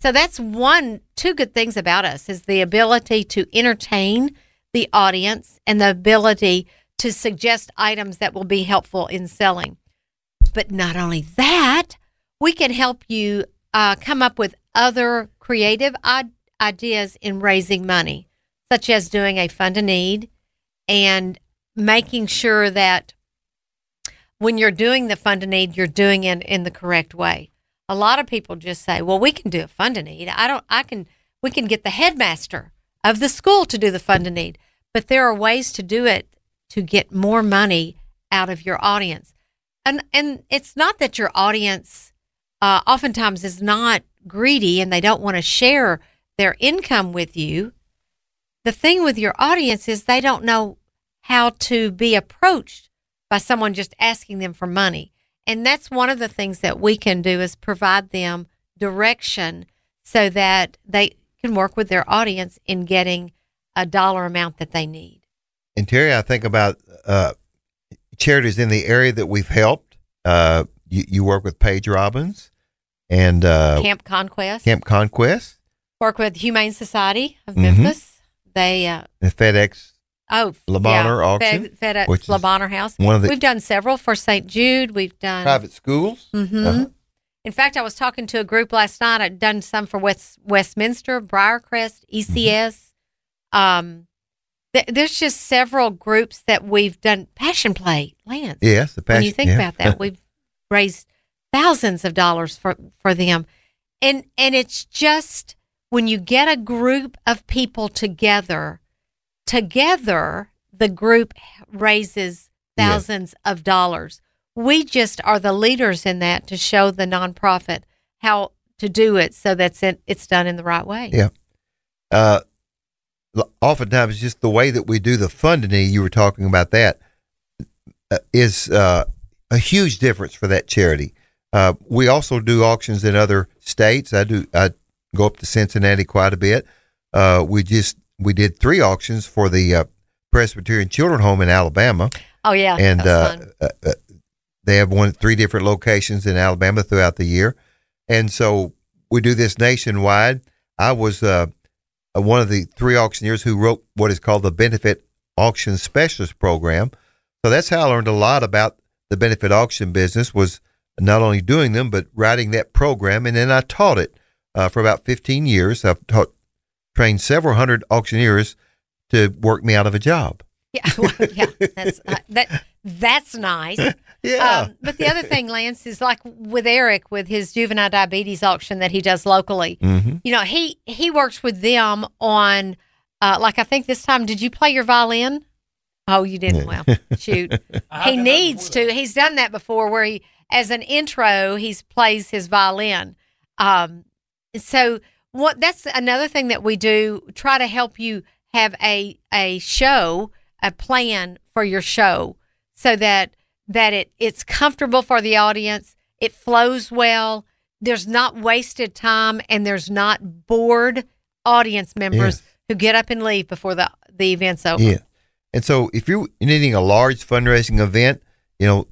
So that's one, two good things about us is the ability to entertain the audience and the ability to suggest items that will be helpful in selling. But not only that, we can help you uh, come up with other creative ideas in raising money, such as doing a fund a need and making sure that when you're doing the fund a need, you're doing it in the correct way. A lot of people just say, "Well, we can do a fund a need. I don't. I can. We can get the headmaster of the school to do the fund a need." But there are ways to do it to get more money out of your audience, and and it's not that your audience uh, oftentimes is not greedy and they don't want to share their income with you. The thing with your audience is they don't know how to be approached by someone just asking them for money. And that's one of the things that we can do is provide them direction so that they can work with their audience in getting a dollar amount that they need. And Terry, I think about uh, charities in the area that we've helped. Uh, you, you work with Paige Robbins and uh, Camp Conquest. Camp Conquest. Work with Humane Society of Mhm. Memphis. They uh, The FedEx, oh Bonheur yeah, auction, Fed, FedEx Bonheur House. one of the We've done several for St. Jude. We've done private schools. Mm-hmm. Uh-huh. In fact, I was talking to a group last night. I'd done some for West, Westminster, Briarcrest, ECS. Um, th- there's just several groups that we've done. Passion Play, Lance. Yes, the passion. when you think yeah. about that, we've [laughs] raised thousands of dollars for for them, and and it's just when you get a group of people together, together the group raises thousands of dollars. We just are the leaders in that to show the nonprofit how to do it so that's it, it's done in the right way. Yeah. uh, oftentimes just the way that we do the funding, you were talking about that, uh, is uh, a huge difference for that charity. Uh, we also do auctions in other states. I do. I go up to Cincinnati quite a bit. Uh, we just we did three auctions for the uh, Presbyterian Children Home in Alabama, Oh yeah, and uh, they have one three different locations in Alabama throughout the year, and so we do this nationwide. I was uh, one of the three auctioneers who wrote what is called the Benefit Auction Specialist Program. So that's how I learned a lot about the benefit auction business. Was not only doing them but writing that program, and then I taught it uh, for about 15 years. I've taught trained several hundred auctioneers to work me out of a job. yeah, [laughs] well, yeah, that's uh, that. That's nice. [laughs] Yeah. Um, but the other thing, Lance, is like with Eric with his juvenile diabetes auction that he does locally. hmm You know, he he works with them on, uh, like I think this time. Did you play your violin? Oh, you didn't. Well, [laughs] shoot. [laughs] he needs to. He's done that before, where he, as an intro, he plays his violin. Um, so what? That's another thing that we do. Try to help you have a a show, a plan for your show, so that that it it's comfortable for the audience. It flows well. There's not wasted time, and there's not bored audience members Yes. who get up and leave before the the event's over. Yeah. And so if you're needing a large fundraising event, you know,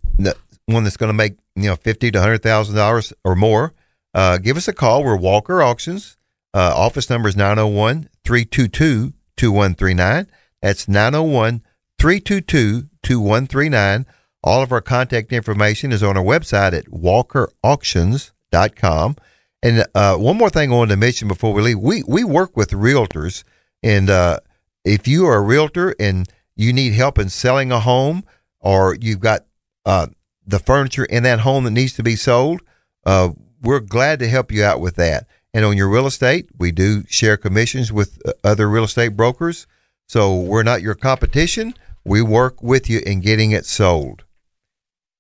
one that's going to make, you know, fifty to hundred thousand dollars or more, uh, give us a call. We're Walker Auctions. Uh, office number is 901-322-2139. That's 901-322-2139. All of our contact information is on our website at walkerauctions.com. And uh, one more thing I wanted to mention before we leave. We we work with realtors and uh, if you are a realtor and you need help in selling a home or you've got uh, the furniture in that home that needs to be sold, uh, we're glad to help you out with that. And on your real estate, we do share commissions with uh, other real estate brokers. So we're not your competition. We work with you in getting it sold.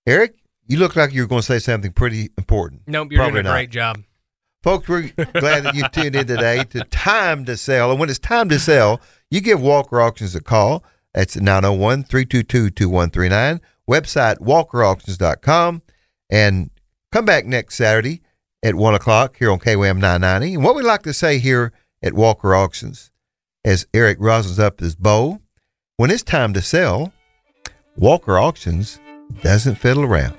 Eric, you look like you were going to say something pretty important. Nope, you're Probably doing a not. great job. Folks, we're glad that you tuned in today to Time to Sell. And when it's time to sell, you give Walker Auctions a call. That's 901 322 2139. Website walkerauctions.com. And come back next Saturday at 1 o'clock here on KWAM 990. And what we like to say here at Walker Auctions, as Eric rosins up his bow, when it's time to sell, Walker Auctions doesn't fiddle around.